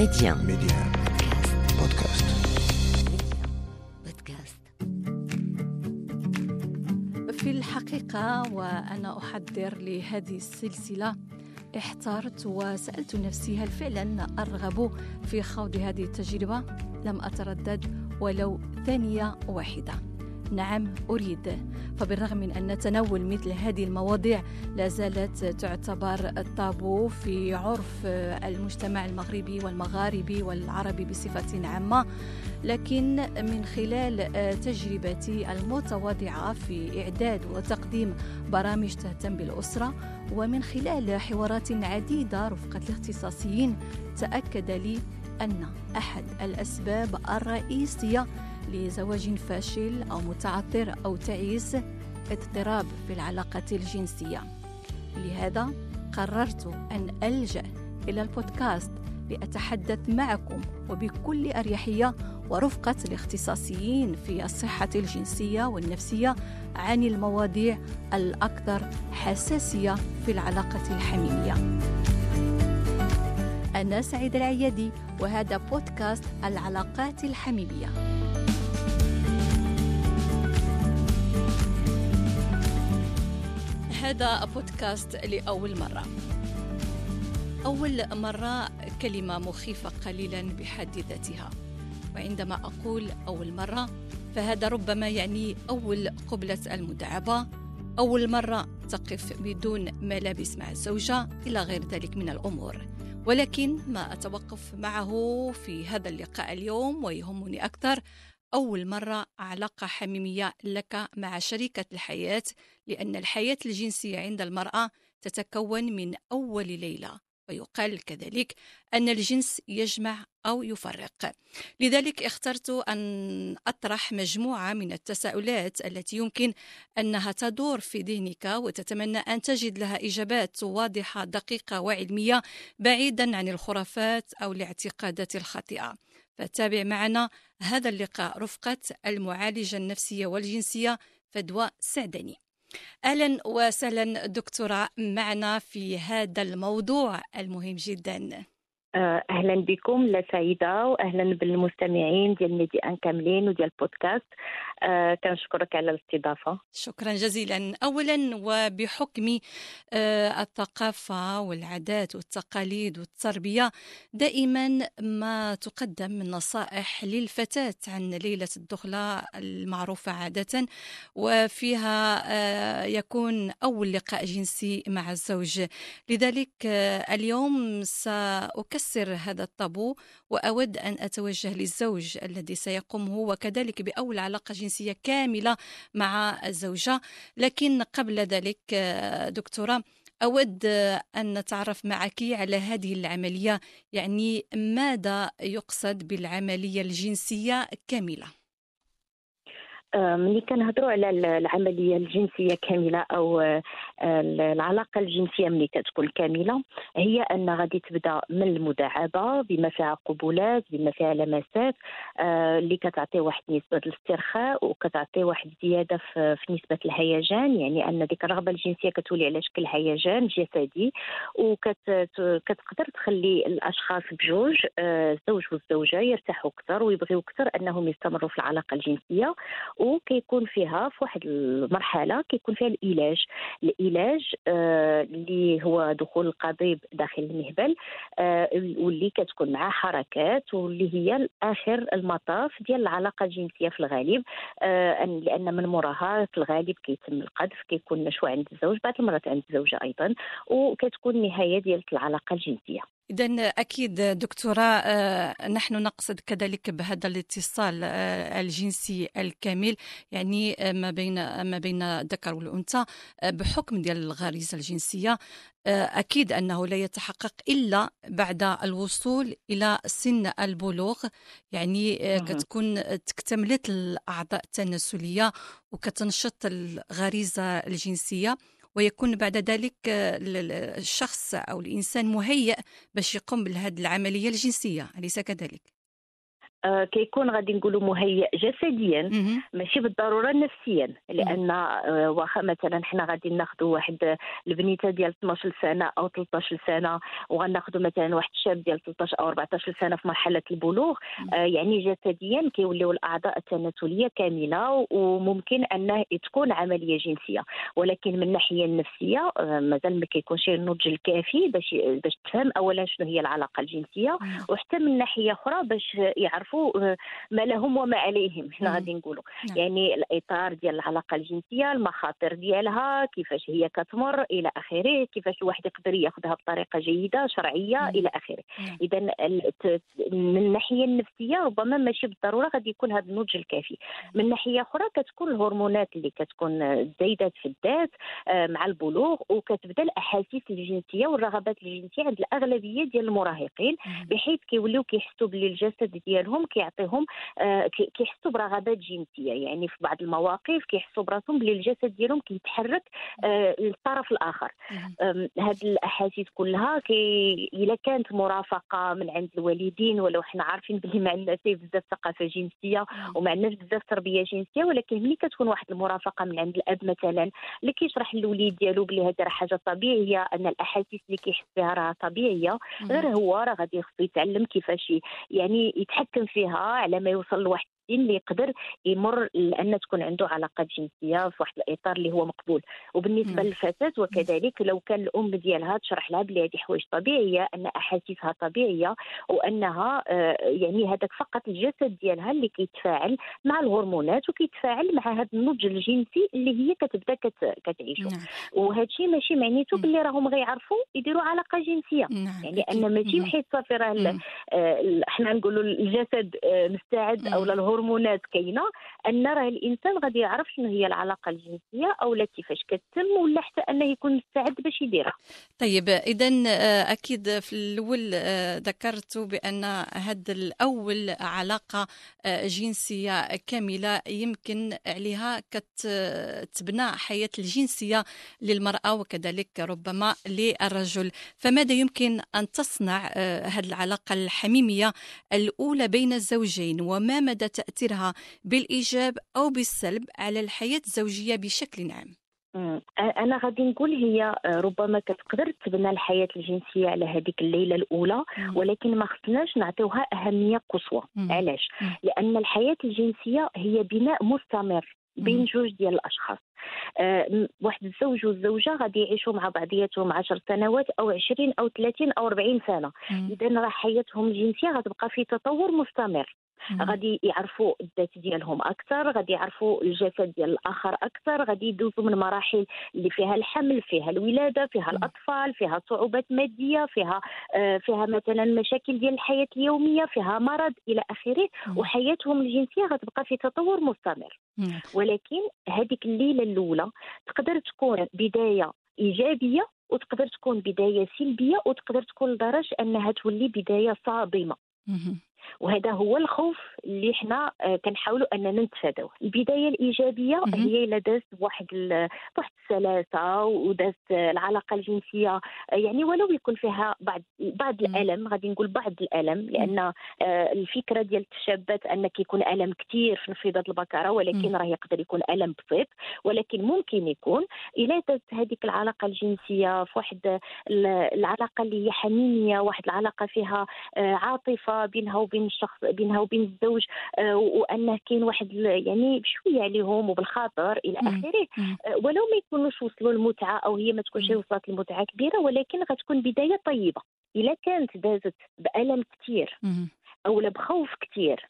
ميديان بودكاست بودكاست في الحقيقة وأنا أحضر لهذه السلسلة احترت وسألت نفسي هل فعلا أرغب في خوض هذه التجربة؟ لم أتردد ولو ثانية واحدة. نعم أريد. فبالرغم من أن تناول مثل هذه المواضيع لا زالت تعتبر الطابو في عرف المجتمع المغربي والمغاربي والعربي بصفة عامة. لكن من خلال تجربتي المتواضعة في إعداد وتقديم برامج تهتم بالأسرة ومن خلال حوارات عديدة رفقة الاختصاصيين تأكد لي أن أحد الأسباب الرئيسية لزواج فاشل أو متعثر أو تعيس اضطراب في العلاقة الجنسية لهذا قررت أن ألجأ إلى البودكاست لأتحدث معكم وبكل أريحية ورفقة الاختصاصيين في الصحة الجنسية والنفسية عن المواضيع الأكثر حساسية في العلاقة الحميمية. أنا سعيد العيادي وهذا بودكاست العلاقات الحميمية. هذا بودكاست لأول مرة. أول مرة كلمة مخيفة قليلا بحد ذاتها. وعندما أقول أول مرة فهذا ربما يعني أول قبلة المداعبة أول مرة تقف بدون ملابس مع الزوجة إلى غير ذلك من الأمور ولكن ما أتوقف معه في هذا اللقاء اليوم ويهمني أكثر أول مرة علاقة حميمية لك مع شريكة الحياة لأن الحياة الجنسية عند المرأة تتكون من أول ليلة ويقال كذلك أن الجنس يجمع أو يفرق. لذلك اخترت أن أطرح مجموعة من التساؤلات التي يمكن أنها تدور في ذهنك وتتمنى أن تجد لها إجابات واضحة دقيقة وعلمية بعيدا عن الخرافات أو الاعتقادات الخاطئة. فتابع معنا هذا اللقاء رفقة المعالجة النفسية والجنسية فدوى سعدني. أهلا وسهلا دكتورة معنا في هذا الموضوع المهم جدا. أهلا بكم لا سعيدة واهلا بالمستمعين ديال ميدي ان كاملين وديال البودكاست. أه كنشكرك على الاستضافة. شكرا جزيلا. اولا وبحكم أه الثقافة والعادات والتقاليد والتربية دائما ما تقدم من نصائح للفتاة عن ليلة الدخلة المعروفة عادة وفيها أه يكون أول لقاء جنسي مع الزوج. لذلك اليوم سأكثر أكسر هذا الطابو وأود أن أتوجه للزوج الذي سيقوم هو كذلك بأول علاقة جنسية كاملة مع الزوجة لكن قبل ذلك دكتورة أود أن نتعرف معك على هذه العملية يعني ماذا يقصد بالعملية الجنسية كاملة؟ ملي كنهضروا على العملية الجنسية كاملة أو العلاقة الجنسية ملي كتكون كاملة هي أن غادي تبدأ من المداعبة بما فيها قبولات بما فيها لمسات اللي كتعطي واحد نسبة الاسترخاء وكتعطي واحد زيادة في, نسبة الهيجان يعني أن ديك الرغبة الجنسية كتولي على شكل هيجان جسدي وكتقدر تخلي الأشخاص بجوج الزوج والزوجة يرتاحوا أكثر ويبغيو أكثر أنهم يستمروا في العلاقة الجنسية وكيكون فيها في واحد المرحلة كيكون فيها العلاج العلاج آه اللي هو دخول القضيب داخل المهبل آه واللي كتكون معاه حركات واللي هي اخر المطاف ديال العلاقة الجنسية في الغالب آه لأن من موراها في الغالب كيتم القذف كيكون نشوى عند الزوج بعض المرات عند الزوجة أيضا وكتكون النهايه ديال العلاقة الجنسية. إذا أكيد دكتورة نحن نقصد كذلك بهذا الاتصال الجنسي الكامل يعني ما بين ما بين الذكر والأنثى بحكم ديال الغريزة الجنسية. أكيد أنه لا يتحقق إلا بعد الوصول إلى سن البلوغ يعني كتكون اكتملت الأعضاء التناسلية وكتنشط الغريزة الجنسية. ويكون بعد ذلك الشخص أو الإنسان مهيئ باش يقوم بهذه العملية الجنسية أليس كذلك؟ آه، كيكون غادي نقولوا مهيئ جسديا. ماشي بالضرورة نفسيا لأن آه، واخا مثلا حنا غادي ناخذوا واحد البنيتة ديال 12 سنة أو 13 سنة وغناخذوا مثلا واحد الشاب ديال 13 أو 14 سنة في مرحلة البلوغ. آه، يعني جسديا كيوليو الأعضاء التناسلية كاملة وممكن انه تكون عملية جنسية ولكن من الناحيه النفسية مازال ما كيكونش النضج الكافي باش باش تفهم اولا شنو هي العلاقة الجنسية. وحتى من ناحية أخرى باش يعرفوا آه، ما لهم وما عليهم حنا. غادي نقولوا نعم. يعني الإطار ديال العلاقة الجنسية المخاطر ديالها كيفاش هي كتمر إلى آخره كيفاش الواحد يقدر ياخذها بطريقة جيدة شرعية مم. إلى آخره نعم. اذا من الناحيه النفسية ربما ماشي بالضرورة غادي يكون هذا النضج الكافي من ناحية أخرى كتكون الهرمونات اللي كتكون زايدات في الذات آه، مع البلوغ وكتبدا الأحاسيس الجنسية والرغبات الجنسية عند الأغلبية ديال المراهقين. بحيث كيوليو كيحسوا باللي الجسد ديالهم كيعطيهم آه، كي- كيحسوا برغبات جنسية. يعني في بعض المواقف كيحسوا براسهم باللي الجسد ديالهم كيتحرك آه، للطرف الآخر. هاد الاحاسيس كلها كي إلا كانت مرافقة من عند الوالدين ولو حنا عارفين بلي ما عندناش بزاف ثقافة جنسية وما عندناش بزاف تربية جنسية ولكن ملي كتكون واحد المرافقة من عند الأب مثلا اللي كيشرح للوليد ديالو بلي هذا راه حاجة طبيعية أن الاحاسيس اللي كيحس بها راه طبيعية غير هو راه غادي خصو يتعلم كيفاش يعني يتحكم فيها على ما يوصل لواحد. السن اللي يقدر يمر لأن تكون عنده علاقات جنسيه في واحد الإطار اللي هو مقبول وبالنسبة نعم. للفتاه وكذلك لو كان الأم ديالها تشرح لها بلي هذه حوايج طبيعية أن أحاسيسها طبيعية وأنها آه، يعني هذاك فقط الجسد ديالها اللي كيتفاعل مع الهرمونات وكيتفاعل مع هذا النضج الجنسي اللي هي كتبدأ كت- كتعيشه نعم وهذا الشيء ماشي معنيته. باللي راهم غيعرفوا يديروا علاقة جنسية نعم يعني. أن ماشي. بحيث صافي راه. آه، حنا نقولوا الجسد آه، مستعد أو مم. الهرمونات كاينة أن راه الإنسان غادي يعرف شنو هي العلاقة الجنسية أو لا كيفاش كتتم ولا حتى أنه يكون مستعد باش يديرها. طيب إذا أكيد في الأول آه، ذكرت بأن هذا الأول علاقة آه، جنسية كاملة يمكن عليها كتبنى حياة الجنسية للمرأة وكذلك ربما للرجل. فماذا يمكن أن تصنع هذه العلاقة الحميمية الأولى بين الزوجين؟ وما مدى تأثيرها بالإيجاب أو بالسلب على الحياة الزوجية بشكل عام. أنا غادي نقول هي آه، ربما كتقدر تبنى الحياة الجنسية على هذيك الليلة الأولى ولكن ما خصناش نعطيوها أهمية قصوى. علاش. لأن الحياة الجنسية هي بناء مستمر. بين جوج ديال الأشخاص م- واحد الزوج والزوجة غادي يعيشوا مع بعضياتهم 10 سنوات أو 20 أو 30 أو 40 سنة. اذا راه حياتهم الجنسية غتبقى في تطور مستمر. غادي يعرفوا الذات ديالهم أكثر غادي يعرفوا الجسد ديال الآخر أكثر غادي يدوزوا من مراحل اللي فيها الحمل فيها الولادة فيها مم. الأطفال فيها صعوبات مادية فيها آه، فيها مثلا مشاكل ديال الحياة اليومية فيها مرض إلى آخره مم. وحياتهم الجنسية غتبقى في تطور مستمر مم. ولكن هذيك الليلة الأولى تقدر تكون بداية إيجابية وتقدر تكون بداية سلبية وتقدر تكون لدرجة أنها تولي بداية صادمة. وهذا هو الخوف اللي حنا آه، كنحاولوا أننا نتفاداوه البداية الإيجابية. هي إلا دازت بواحد بواحد السلاسة ودازت العلاقة الجنسية آه، يعني ولو يكون فيها بعض بعض. الألم غادي نقول بعض الألم لأن آه، الفكرة ديال التشابات ان كيكون ألم كثير في انفضاض البكرة ولكن. راه يقدر يكون ألم بسيط ولكن ممكن يكون إلا دازت هذيك العلاقة الجنسية في واحد ال- العلاقة اللي هي حميمية واحد العلاقة فيها عاطفة بينها وبين الشخص بينها وبين الزوج آه، وانه كاين واحد يعني بشوية عليهم وبالخاطر إلى. آخره. آه، ولو ما يكونوش وصلوا للمتعة أو هي ما تكونش. وصلت لمتعه كبيرة ولكن غتكون بداية طيبة إلا كانت دازت بألم كثير. أو بخوف كثير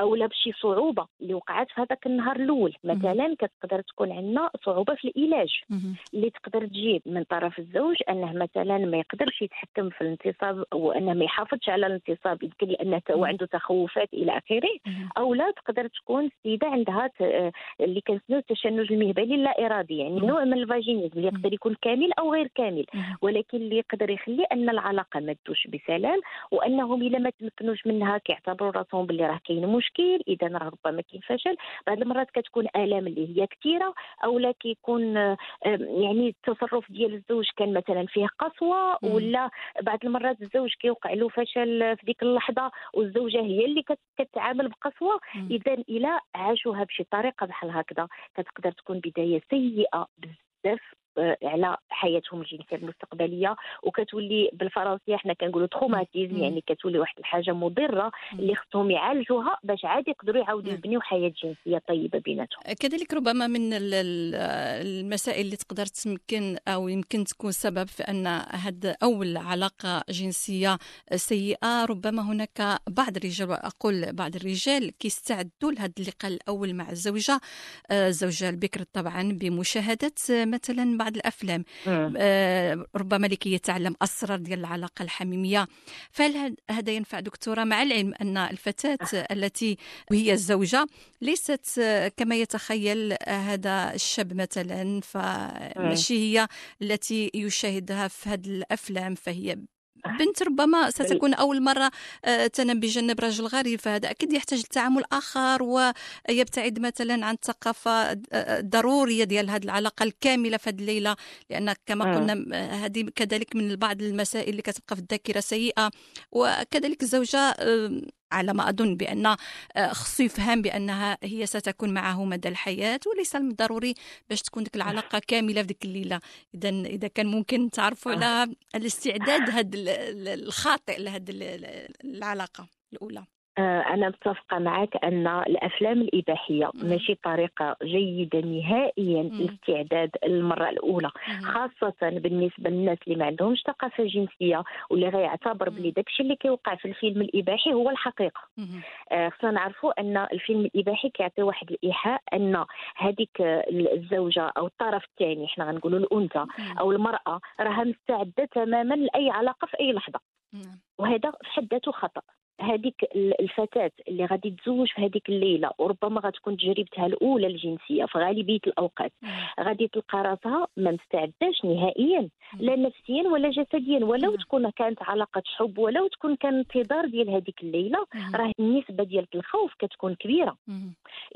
أو لا بشي صعوبة اللي وقعت في هذاك النهار الأول. مثلا كتقدر تكون عندنا صعوبة في العلاج. اللي تقدر تجيب من طرف الزوج أنه مثلا ما يقدرش يتحكم في الانتصاب وأنه ما يحافظش على الانتصاب يمكن لأنه مم. عنده تخوفات إلى آخره. أو لا تقدر تكون السيده عندها آه، اللي كنسميو التشنج المهبلي اللا ارادي يعني. نوع من ال vaginisme اللي يقدر يكون كامل أو غير كامل. ولكن اللي يقدر يخلي أن العلاقة ما تدوش بسلام وأنهم إلا ما تمكنوش منها كيعتبروا راسهم باللي راه كاين مشكل إذا راه ربما كاين فشل بعض المرات كتكون آلام اللي هي كثيره أو لا كيكون يعني التصرف ديال الزوج كان مثلا فيه قسوة ولا بعض المرات الزوج كيوقع له فشل في ديك اللحظة والزوجة هي اللي كتعامل بقسوة. اذا إلى عاشوها بشي طريقة بحال هكذا. كتقدر تكون بداية سيئة بزاف. على حياتهم الجنسية المستقبلية. وكتولي بالفرنسيه حنا كنقولوا تروماتيزم يعني كتولي واحد الحاجة مضرة اللي خصهم يعالجوها باش عاد يقدروا يعاودوا يبنيو حياة جنسية طيبة بيناتهم. كذلك ربما من المسائل اللي تقدر تمكن أو يمكن تكون سبب في أن هاد أول علاقة جنسية سيئة. ربما هناك بعض الرجال وأقول بعض الرجال كيستعدوا لهذا اللقاء الأول مع الزوجة. آه، الزوجه البكر طبعا بمشاهدة مثلا بعض الأفلام. آه ربما لكي يتعلم أسرار ديال العلاقة الحميمية. فهل هذا ينفع دكتورة؟ مع العلم أن الفتاة التي هي الزوجة ليست كما يتخيل هذا الشاب مثلا. فماشي هي التي يشاهدها في هذه الأفلام فهي بنت ربما ستكون أول مرة آه، تنام بجنب رجل غريب فهذا أكيد يحتاج لتعامل آخر ويبتعد مثلا عن الثقافة الضرورية ديال هذه العلاقة الكاملة في هذه الليلة لأن كما قلنا هذه كذلك من بعض المسائل اللي كتبقى في الذاكرة سيئة وكذلك الزوجة على ما أظن بأن آه، خصو يفهم بأنها هي ستكون معه مدى الحياة وليس من ضروري باش تكون ديك العلاقة كاملة في ديك الليلة. إذا إذا كان ممكن تعرفوا على الاستعداد هذا الخاطئ لهذه العلاقة الأولى. آه، أنا متفقة معك أن الأفلام الإباحية ماشي طريقة جيدة نهائيا لاستعداد المرة الأولى خاصة بالنسبة للناس اللي ما عندهمش ثقافة جنسية واللي غيعتبر بلي داكشي اللي كيوقع في الفيلم الإباحي هو الحقيقة. آه، خصنا نعرفوا أن الفيلم الإباحي كيعطي واحد الإيحاء أن هذيك الزوجة أو الطرف الثاني حنا غنقولوا الأنثى أو المرأة راها مستعدة تماما لأي علاقة في أي لحظة. وهذا في حد ذاته خطأ. هذيك الفتاة اللي غادي تزوج في هذيك الليلة وربما غتكون تجربتها الأولى الجنسية في غالبية الأوقات. غادي تلقى راسها ما مستعداش نهائيا لا نفسيا ولا جسديا. ولو تكون كانت علاقة حب ولو تكون كان انتظار ديال هذيك الليلة راه النسبة ديال الخوف كتكون كبيرة.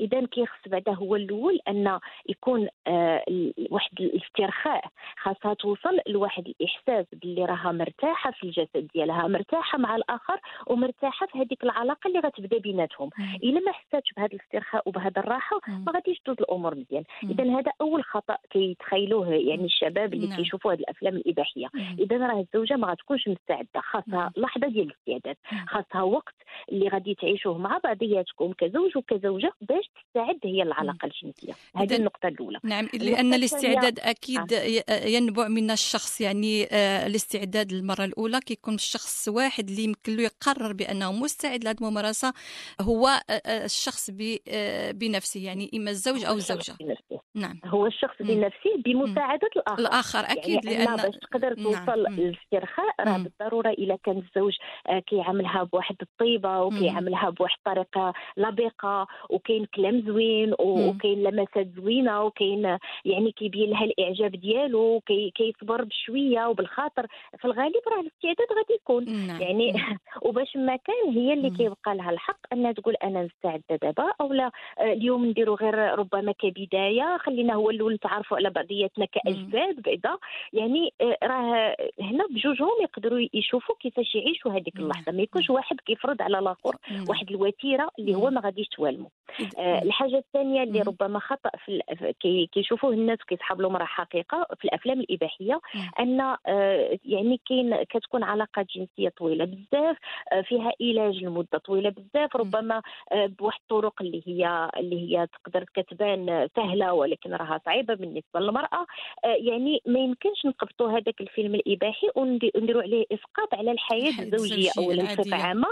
إذا كيخص بعدا هو الأول أن يكون آه واحد الاسترخاء خاصها توصل لواحد الإحساس باللي راها مرتاحة في الجسد ديالها مرتاحة مع الآخر ومرتاحة مرتاحه في هذيك العلاقة اللي غتبدا بيناتهم. إلا ما حساتش بهذا الاسترخاء وبهذا الراحة ما غاديش تدوز الأمور مزيان. اذا هذا أول خطأ كيتخيلوه يعني الشباب اللي نعم. كيشوفوا هذه الأفلام الإباحية. إذا راه الزوجة ما غتكونش مستعدة خاصها لحظة ديال الاستعداد. خاصها وقت اللي غادي تعيشوه مع بعضياتكم كزوج وكزوجة باش تستعد هي العلاقة الجنسية. هذه النقطة الأولى. نعم لأن الاستعداد أكيد آه. ينبع من الشخص يعني آه، الاستعداد المره الأولى. كيكون الشخص واحد اللي يمكن له يقرر بأنه أنه مستعد لهذه الممارسة هو آه، آه، الشخص آه، بنفسه يعني إما الزوج أو الزوجة. نعم. هو الشخص بنفسه بمساعدة الآخر. الآخر أكيد يعني لأن باش تقدر نعم. توصل نعم. للاسترخاء راه بالضرورة اذا كان الزوج كيعاملها بواحد الطيبة وكيعاملها بواحد الطريقة لبقة وكاين كلام زوين وكاين لمسات زوينة وكاين يعني كيبين لها الإعجاب ديالو وكيصبر بشوية وبالخاطر في الغالب راه الاستعداد غادي يكون. نعم. يعني وباش ما كان هي اللي كيبقى لها الحق أنها تقول أنا مستعده دابا أو لا آه، اليوم نديرو غير ربما كبداية خلينا هو الأول نتعرفوا على بعضياتنا كاجساد بعدا. يعني آه، راه هنا بجوجهم يقدروا يشوفوا كيفاش يعيشوا هذيك اللحظة. ما يكونش واحد كيفرض على الآخر واحد الوتيرة اللي هو ما غاديش توالمو. آه الحاجة الثانية اللي ربما خطأ في كيشوفوه الناس كيسحب لهم راه حقيقة في الأفلام الإباحية أن آه يعني كاين كتكون علاقات جنسية طويلة بزاف آه فيها علاج لمدة طويلة بزاف. ربما بواحد الطرق اللي هي اللي هي تقدر كتبان سهلة ولكن راها صعيبة بالنسبة للمرأة. آه، يعني ما يمكنش نقبطوا هذاك الفيلم الإباحي ونديروا عليه إسقاط على الحياة الزوجية اولا بصفة عامة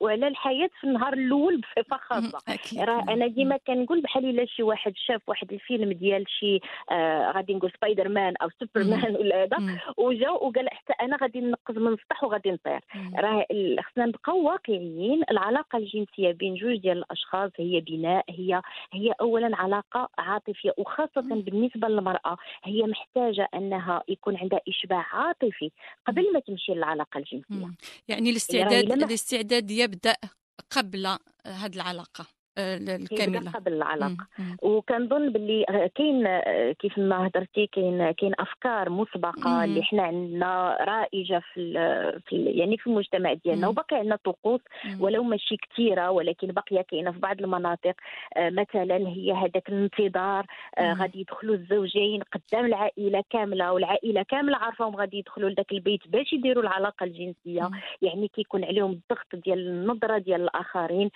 وعلى الحياة في النهار الأول بصفة خاصة. راه أنا ديما كنقول بحال إلا شي واحد شاف واحد الفيلم ديال شي آه غادي نقول سبايدر مان أو سوبر مان ولا هذا وجا وقال حتى أنا غادي ننقز من السطح وغادي نطير. راه خصنا نبقاو واقعيين. العلاقة الجنسية بين جوج ديال الأشخاص هي بناء هي هي اولا علاقة عاطفية وخاصة بالنسبة للمرأة هي محتاجة أنها يكون عندها إشباع عاطفي قبل ما تمشي للعلاقة الجنسية. يعني الاستعداد الاستعداد يبدأ قبل هذه العلاقة. الكامله قبل العلاقة. وكنظن باللي كاين كيف ما هضرتي كاين كاين أفكار مسبقة اللي حنا عندنا رائجة في, في يعني في المجتمع ديالنا. وباقي عندنا طقوس ولو ماشي كثيرة ولكن باقيه كاينة في بعض المناطق. آه، مثلا هي هذاك الانتظار آه، غادي يدخلوا الزوجين قدام العائلة كاملة والعائلة كاملة عارفاهم غادي يدخلوا لذاك البيت باش يديروا العلاقة الجنسية. يعني كيكون عليهم الضغط ديال النظرة ديال الآخرين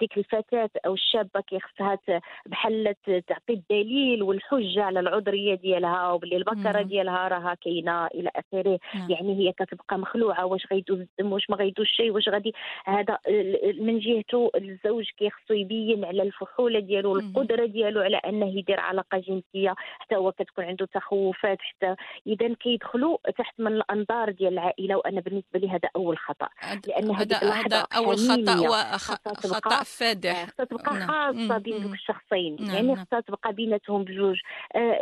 ديك الفتاه أو الشابه كيخصها بحال تعطي الدليل والحجة على العذرية ديالها وباللي البكرة ديالها راها كاينة إلى آخره. نعم. يعني هي كتبقى مخلوعة. واش غيدوز الدم؟ واش ما غيدوز شيء واش غادي؟ هذا من جهته الزوج كيخصو يبين على الفحولة ديالو والقدرة ديالو على أنه يدير علاقة جنسية. حتى هو كتكون عنده تخوفات. حتى إذا كيدخلوا تحت من الأنظار ديال العائلة وأنا بالنسبة لي هذا أول خطأ. لأن هذا هذا أول خطأ وخطا فادح واضح خصها تبقى نعم. خاصة بين دوك الشخصين. نعم. يعني خصها تبقى بيناتهم بجوج. آه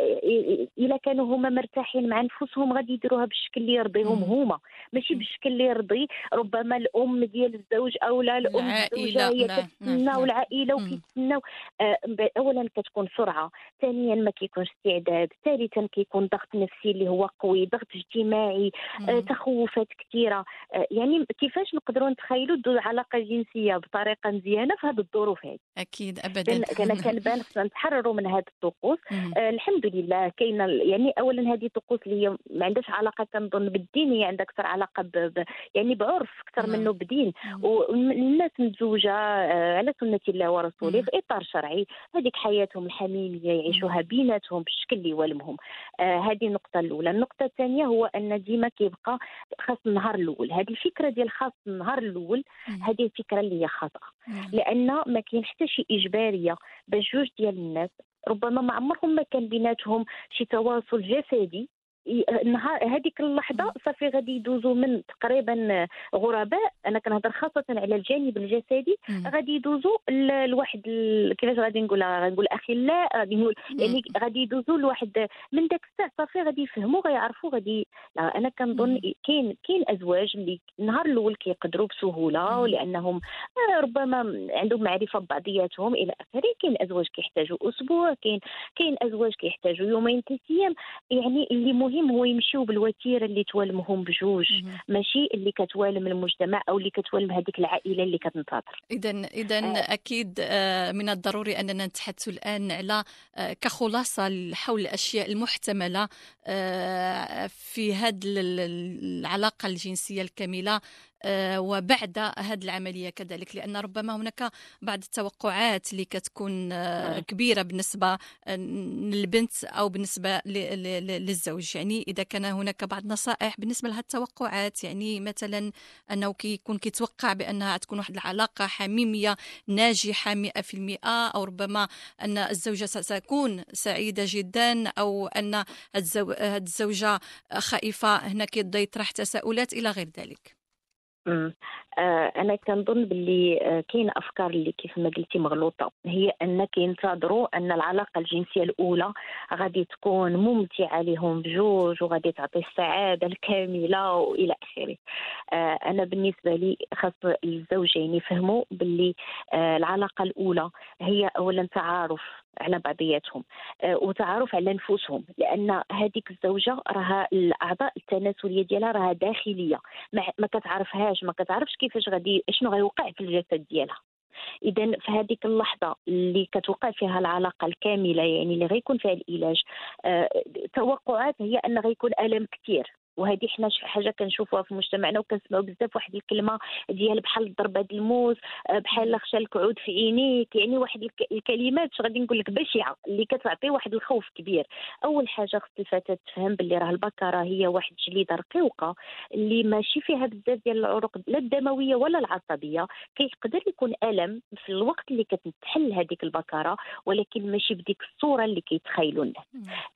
إلا كانوا هما مرتاحين مع نفسهم غادي يديروها بالشكل اللي يرضيهم هما. ماشي بالشكل اللي يرضي. ربما الأم ديال الزوج أو لا الأم الزوجة هي كتسنى والعائلة وكيتسناو. آه اولا كتكون سرعة ثانيا ما كيكونش استعداد ثالثا كيكون ضغط نفسي اللي هو قوي ضغط اجتماعي آه تخوفات كثيرة. آه يعني كيفاش نقدروا نتخيلوا علاقة جنسية بطريقة مزيانة في هذا الظروف هذه. أكيد ابدا. كان كنبان خصنا نتحرروا من هذه الطقوس. آه الحمد لله كاينة يعني اولا هذه الطقوس اللي هي ما عندهاش علاقة كنظن بالدين هي عندها أكثر علاقة ب... ب... يعني بعرف أكثر منه بدين والناس متزوجة آه على سنة الله ورسوله في إطار شرعي. هذيك حياتهم الحميمية يعيشوها بيناتهم بالشكل اللي يولمهم آه هذه النقطة الأولى. النقطة الثانية هو أن ديما كيبقى خاص النهار الأول. هذه الفكرة ديال خاص النهار الأول هذه الفكرة اللي هي خطا لأن ما كاين حتى شي إجبارية باش جوج ديال الناس ربما ما عمرهم ما كان بيناتهم شي تواصل جسدي النهار هذيك اللحظة صافي غادي يدوزوا من تقريبا غرباء أنا كنهضر خاصة على الجانب الجسدي. غادي يدوزوا لواحد كيفاش غادي نقول اخلاء غادي نقول يعني غادي يدوزوا لواحد من داك الساعة صافي غادي يفهموا غيعرفوا غادي أنا كنظن كاين كاين أزواج اللي النهار الأول كيقدروا بسهولة ولانهم آه، ربما عندهم معرفة ببعضياتهم إلى آخره. كاين أزواج كيحتاجوا أسبوع كاين كاين أزواج كيحتاجوا يومين ثلاث أيام يعني اللي مهم المهم هو يمشيو بالوتيرة اللي توالمهم بجوج ماشي اللي كتوالم المجتمع أو اللي كتوالم هذيك العائلة اللي كتنتظر اذا اذا آه. أكيد آه، من الضروري أننا نتحدث الآن على آه، كخلاصة حول الأشياء المحتملة آه، في هذه العلاقة الجنسية الكاملة وبعد هذه العملية كذلك لأن ربما هناك بعض التوقعات اللي كتكون آه، نعم. كبيرة بالنسبة للبنت أو بالنسبة للزوج يعني إذا كان هناك بعض النصائح بالنسبة لهذه التوقعات يعني مثلا أنه كيكون كيتوقع بأنها تكون واحد العلاقة حميمية ناجحة 100% أو ربما أن الزوجة ستكون سعيدة جدا أو أن هذه الزوجة خائفة هنا كيبدا يطرح تساؤلات إلى غير ذلك آه أنا كنظن باللي آه كاين أفكار اللي كيف ما قلتي مغلوطة. هي ان كينتظروا أن العلاقة الجنسية الأولى غادي تكون ممتعة لهم بجوج وغادي تعطي السعادة الكاملة وإلى آخره. آه أنا بالنسبة لي خاص الزوجين يفهموا باللي آه العلاقة الأولى هي اولا تعارف على بعضياتهم. آه، وتعرف على نفوسهم لأن هذيك الزوجة راها الأعضاء التناسلية ديالها راها داخلية. ما كتعرفهاش ما كتعرفش كيفاش غادي شنو غيوقع في الجسد ديالها. اذا في هذيك اللحظة اللي كتوقع فيها العلاقة الكاملة يعني اللي غيكون فيها العلاج أه توقعات هي أن غيكون ألم كثير وهذه حنا حاجة كنشوفوها في مجتمعنا وكنسمعوا بزاف واحد الكلمة ديال بحال ضربة الموس آه، بحال خشى الكعود في عينيك يعني واحد الكلمات غادي نقول لك بشعه اللي كتعطي واحد الخوف كبير. أول حاجة خص الفتاة تفهم باللي راه البكرة هي واحد جليدة رقيقة اللي ماشي فيها بزاف ديال العروق لا الدموية ولا العصبية. كيقدر يكون ألم في الوقت اللي كتتحل هذيك البكرة ولكن ماشي بديك الصورة اللي كيتخيلوا الناس.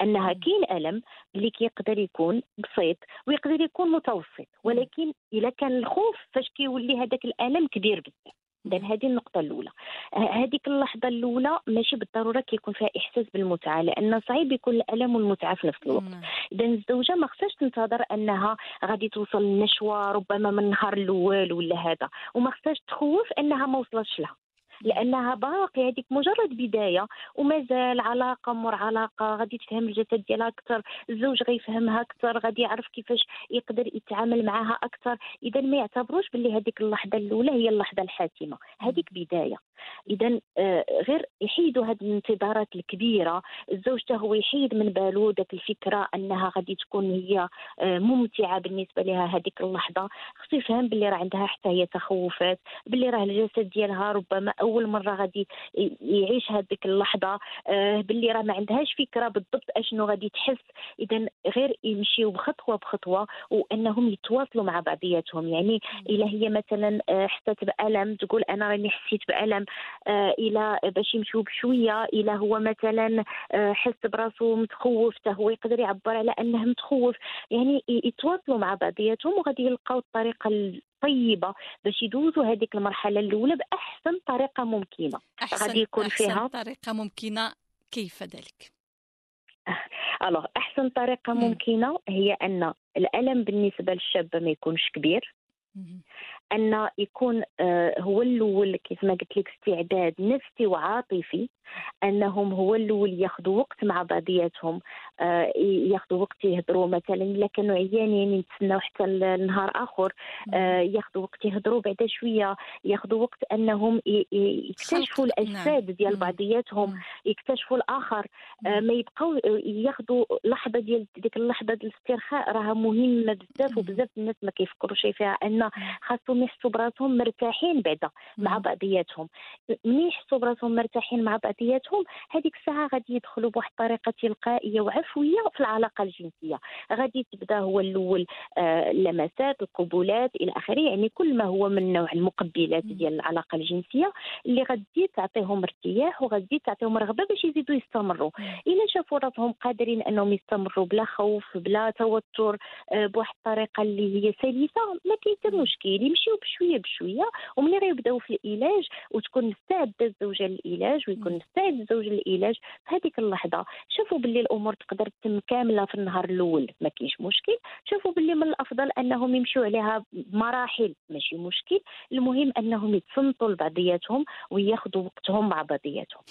أنها كاين ألم اللي كيقدر يكون بسيط. ويقدر يكون متوسط ولكن إذا كان الخوف فاش كيولي هذاك الألم كبير بزاف. اذا هذه النقطة الأولى. هذيك اللحظة الأولى ماشي بالضرورة كيكون فيها إحساس بالمتعة لأن صعيب يكون الألم والمتعة في نفس الوقت. إذا الزوجة ما خصهاش تنتظر أنها غادي توصل للنشوة ربما من النهار الأول ولا هذا وما خصهاش تخوف أنها ما وصلتش لها. لأنها باقي هذيك مجرد بداية ومازال علاقة مر علاقة غادي تفهم الجسد ديالها أكثر الزوج غيفهمها أكثر غادي يعرف كيفاش يقدر يتعامل معها أكثر. إذا ما يعتبروش باللي هذيك اللحظة الأولى هي اللحظة الحاسمة هذيك بداية. إذا آه، غير يحيدوا هذه الانتظارات الكبيرة الزوج هو يحيد من باله ذاك الفكرة أنها غادي تكون هي آه، ممتعة بالنسبة لها هذيك اللحظة. خصو يفهم باللي راه عندها حتى هي تخوفات باللي راه الجسد ديالها ربما أول مرة غادي يعيش هذيك اللحظة آه، باللي راه ما عندهاش فكرة بالضبط أشنو غادي تحس. إذا غير يمشيو بخطوة بخطوة وأنهم يتواصلوا مع بعضياتهم. يعني إلا هي مثلا حسيت بألم تقول أنا راني حسيت بألم إلى باش يمشيو بشوية إلى هو مثلا آه، حس براسو متخوف حتى هو يقدر يعبر على أنه متخوف. يعني يتواصلوا مع بعضياتهم وغادي يلقاو الطريقة الطيبة باش يدوزوا هذيك المرحلة الأولى بأحسن طريقة ممكنة. أحسن غادي يكون أحسن فيها طريقة ممكنة. كيف ذلك؟ ألوغ أحسن طريقة ممكنة هي أن الألم بالنسبة للشابه ما يكونش كبير. أن يكون آه، هو الأول كيف ما قلت لك استعداد نفسي وعاطفي أنهم هو الأول ياخذوا وقت مع بعضياتهم. ياخذوا وقت يهضروا مثلا إلا كانوا عيانين يتسناو حتى النهار آخر. آه، ياخذوا وقت يهضروا بعد شوية. ياخذوا وقت أنهم يكتشفوا الأجساد ديال بعضياتهم يكتشفوا الآخر. ما يبقاو ياخذوا لحظة ديال ديك اللحظة ديال الاسترخاء راها مهمة بزاف وبزاف الناس ما كيفكروش فيها أن خاصهم يحسوا براسهم مرتاحين بعدا مع بعضياتهم. ملي يحسوا براسهم مرتاحين مع بعضياتهم؟ هذيك الساعة غادي يدخلوا بواحد الطريقة تلقائية وعفوية. في العلاقة الجنسية. غادي تبدأ هو الأول آه اللمسات القبولات إلى آخره. يعني كل ما هو من نوع المقبلات ديال العلاقة الجنسية اللي غادي تعطيهم ارتياح وغادي تعطيهم رغبة باش يزيدوا يستمروا. إلا شافوا راسهم قادرين أنهم يستمروا بلا خوف بلا توتر آه بواحد الطريقة اللي هي سلسة ما كاين حتى مشكل. يمشي يمشيو بشوية بشوية وملي غيبداو في العلاج وتكون مستعدة الزوجة للعلاج ويكون مستعد الزوج للعلاج في هذيك اللحظة. شوفوا باللي الأمور تقدر تتم كاملة في النهار الأول ما كاينش مشكل. شوفوا باللي من الأفضل أنهم يمشوا عليها مراحل ماشي مشكل. المهم أنهم يتصنتوا لبعضياتهم وياخذوا وقتهم مع بعضياتهم.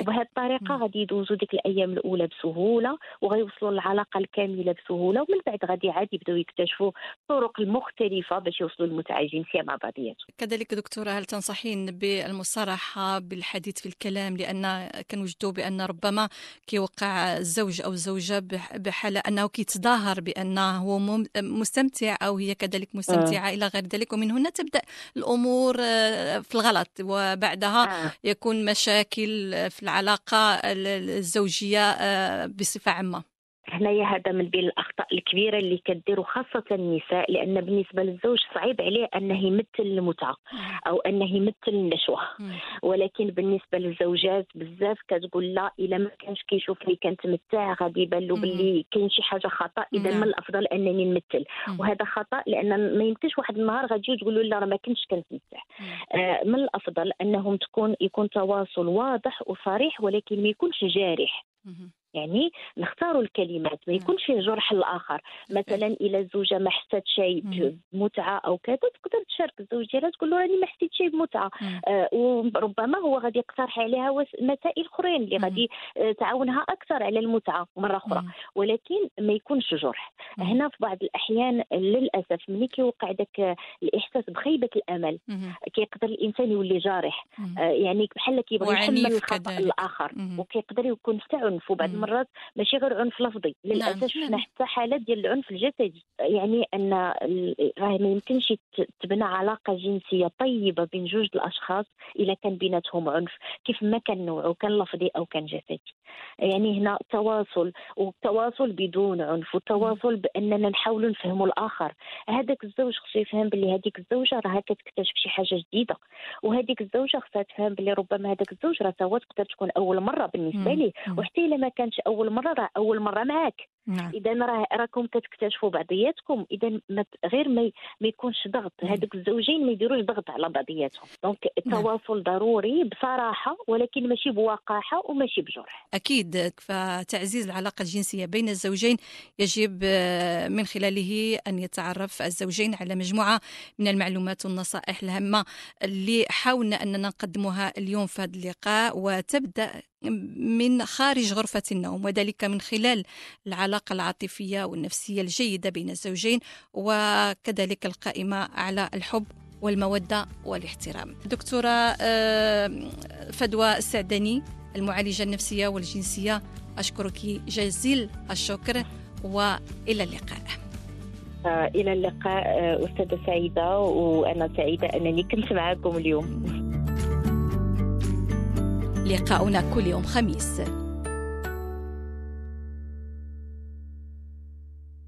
وبهذه الطريقة غادي يدوزوا ديك الأيام الأولى بسهولة وغيوصلوا للعلاقة الكاملة بسهولة. ومن بعد غادي عاد يبداو يكتشفوا الطرق المختلفة باش يوصلوا للمتعه الجنسيه مع بعضياتهم. كذلك دكتورة هل تنصحين بالمصارحة بالحديث في الكلام؟ لأن كنوجدوا بأن ربما كيوقع الزوج أو الزوجة بحالة أنه كيتظاهر بأنه هو مستمتع أو هي كذلك مستمتعة آه. إلى غير ذلك ومن هنا تبدأ الأمور آه، في الغلط وبعدها آه. يكون مشاكل في العلاقة الزوجية آه، بصفة عامة هنايا هذا من بين الأخطاء الكبيرة اللي كديروا خاصة النساء لأن بالنسبة للزوج صعيب عليه أنه يمثل المتعة أو أنه يمثل النشوة. ولكن بالنسبة للزوجات بزاف كتقول لا إلا ما كانش كيشوفني كنتمتع غادي يبان له باللي كاين شي حاجة خطأ إذا من الأفضل أنني نمثل. وهذا خطأ لأن ما يمكنش واحد النهار غادي تقولوا لا راه ما كنتش كنتمتع. آه من الأفضل أنهم تكون يكون تواصل واضح وصريح ولكن ما يكونش جارح. يعني نختاروا الكلمات ما نعم. يكونش فيه جرح الآخر. مثلا إلى الزوجة ما حسات شيء بمتعة أو كذا تقدر تشارك الزوج ديالها تقول له راني ما حسيت شيء بمتعة. آه وربما هو غادي يقترح عليها مسائل أخرين اللي غادي آه تعاونها أكثر على المتعة مرة أخرى. ولكن ما يكونش جرح. هنا في بعض الأحيان للأسف ملي كيوقع ذاك الإحساس بخيبة الأمل كيقدر الإنسان يولي جارح. آه يعني بحال كيبغي يحمل الخطأ الآخر وكيقدر يكون حتى عنف وبعض مرات ماشي غير عنف لفظي. للأسف نعم. شفنا حتى حالات ديال العنف الجسدي. يعني أن راه ما يمكنش تبنى علاقة جنسية طيبة بين جوج الأشخاص إلا كان بيناتهم عنف كيف ما كان نوعه كان لفظي أو كان جسدي. يعني هنا تواصل والتواصل بدون عنف والتواصل بأننا نحاولوا نفهموا الآخر. هذاك الزوج خصو يفهم باللي هذيك الزوجة راها كتكتشف شي حاجة جديدة. وهذيك الزوجة خصها تفهم باللي ربما هذاك الزوج راه تقدر تكون أول مرة بالنسبة ليه. وحتى إلا ما كانش أول مرة راه أول مرة معاك. نعم. إذا راه راكم كتكتشفوا بعضياتكم إذا غير ما, ما يكونش ضغط. هذوك الزوجين ما يديروش ضغط على بعضياتهم. دونك التواصل ضروري بصراحة ولكن ماشي بوقاحه وماشي بجرح. أكيد فتعزيز العلاقة الجنسية بين الزوجين يجب آه، من خلاله أن يتعرف الزوجين على مجموعة من المعلومات والنصائح الهامة اللي حاولنا أننا نقدمها اليوم في هذا اللقاء وتبدأ من خارج غرفة النوم وذلك من خلال العلاقة العاطفية والنفسية الجيدة بين الزوجين وكذلك القائمة على الحب والمودة والاحترام. دكتورة آه، فدوى السعدني المعالجة النفسية والجنسية أشكرك جزيل الشكر وإلى اللقاء. آه، إلى اللقاء آه، أستاذة سعيدة وأنا سعيدة أنني كنت معكم اليوم. لقاؤنا كل يوم خميس.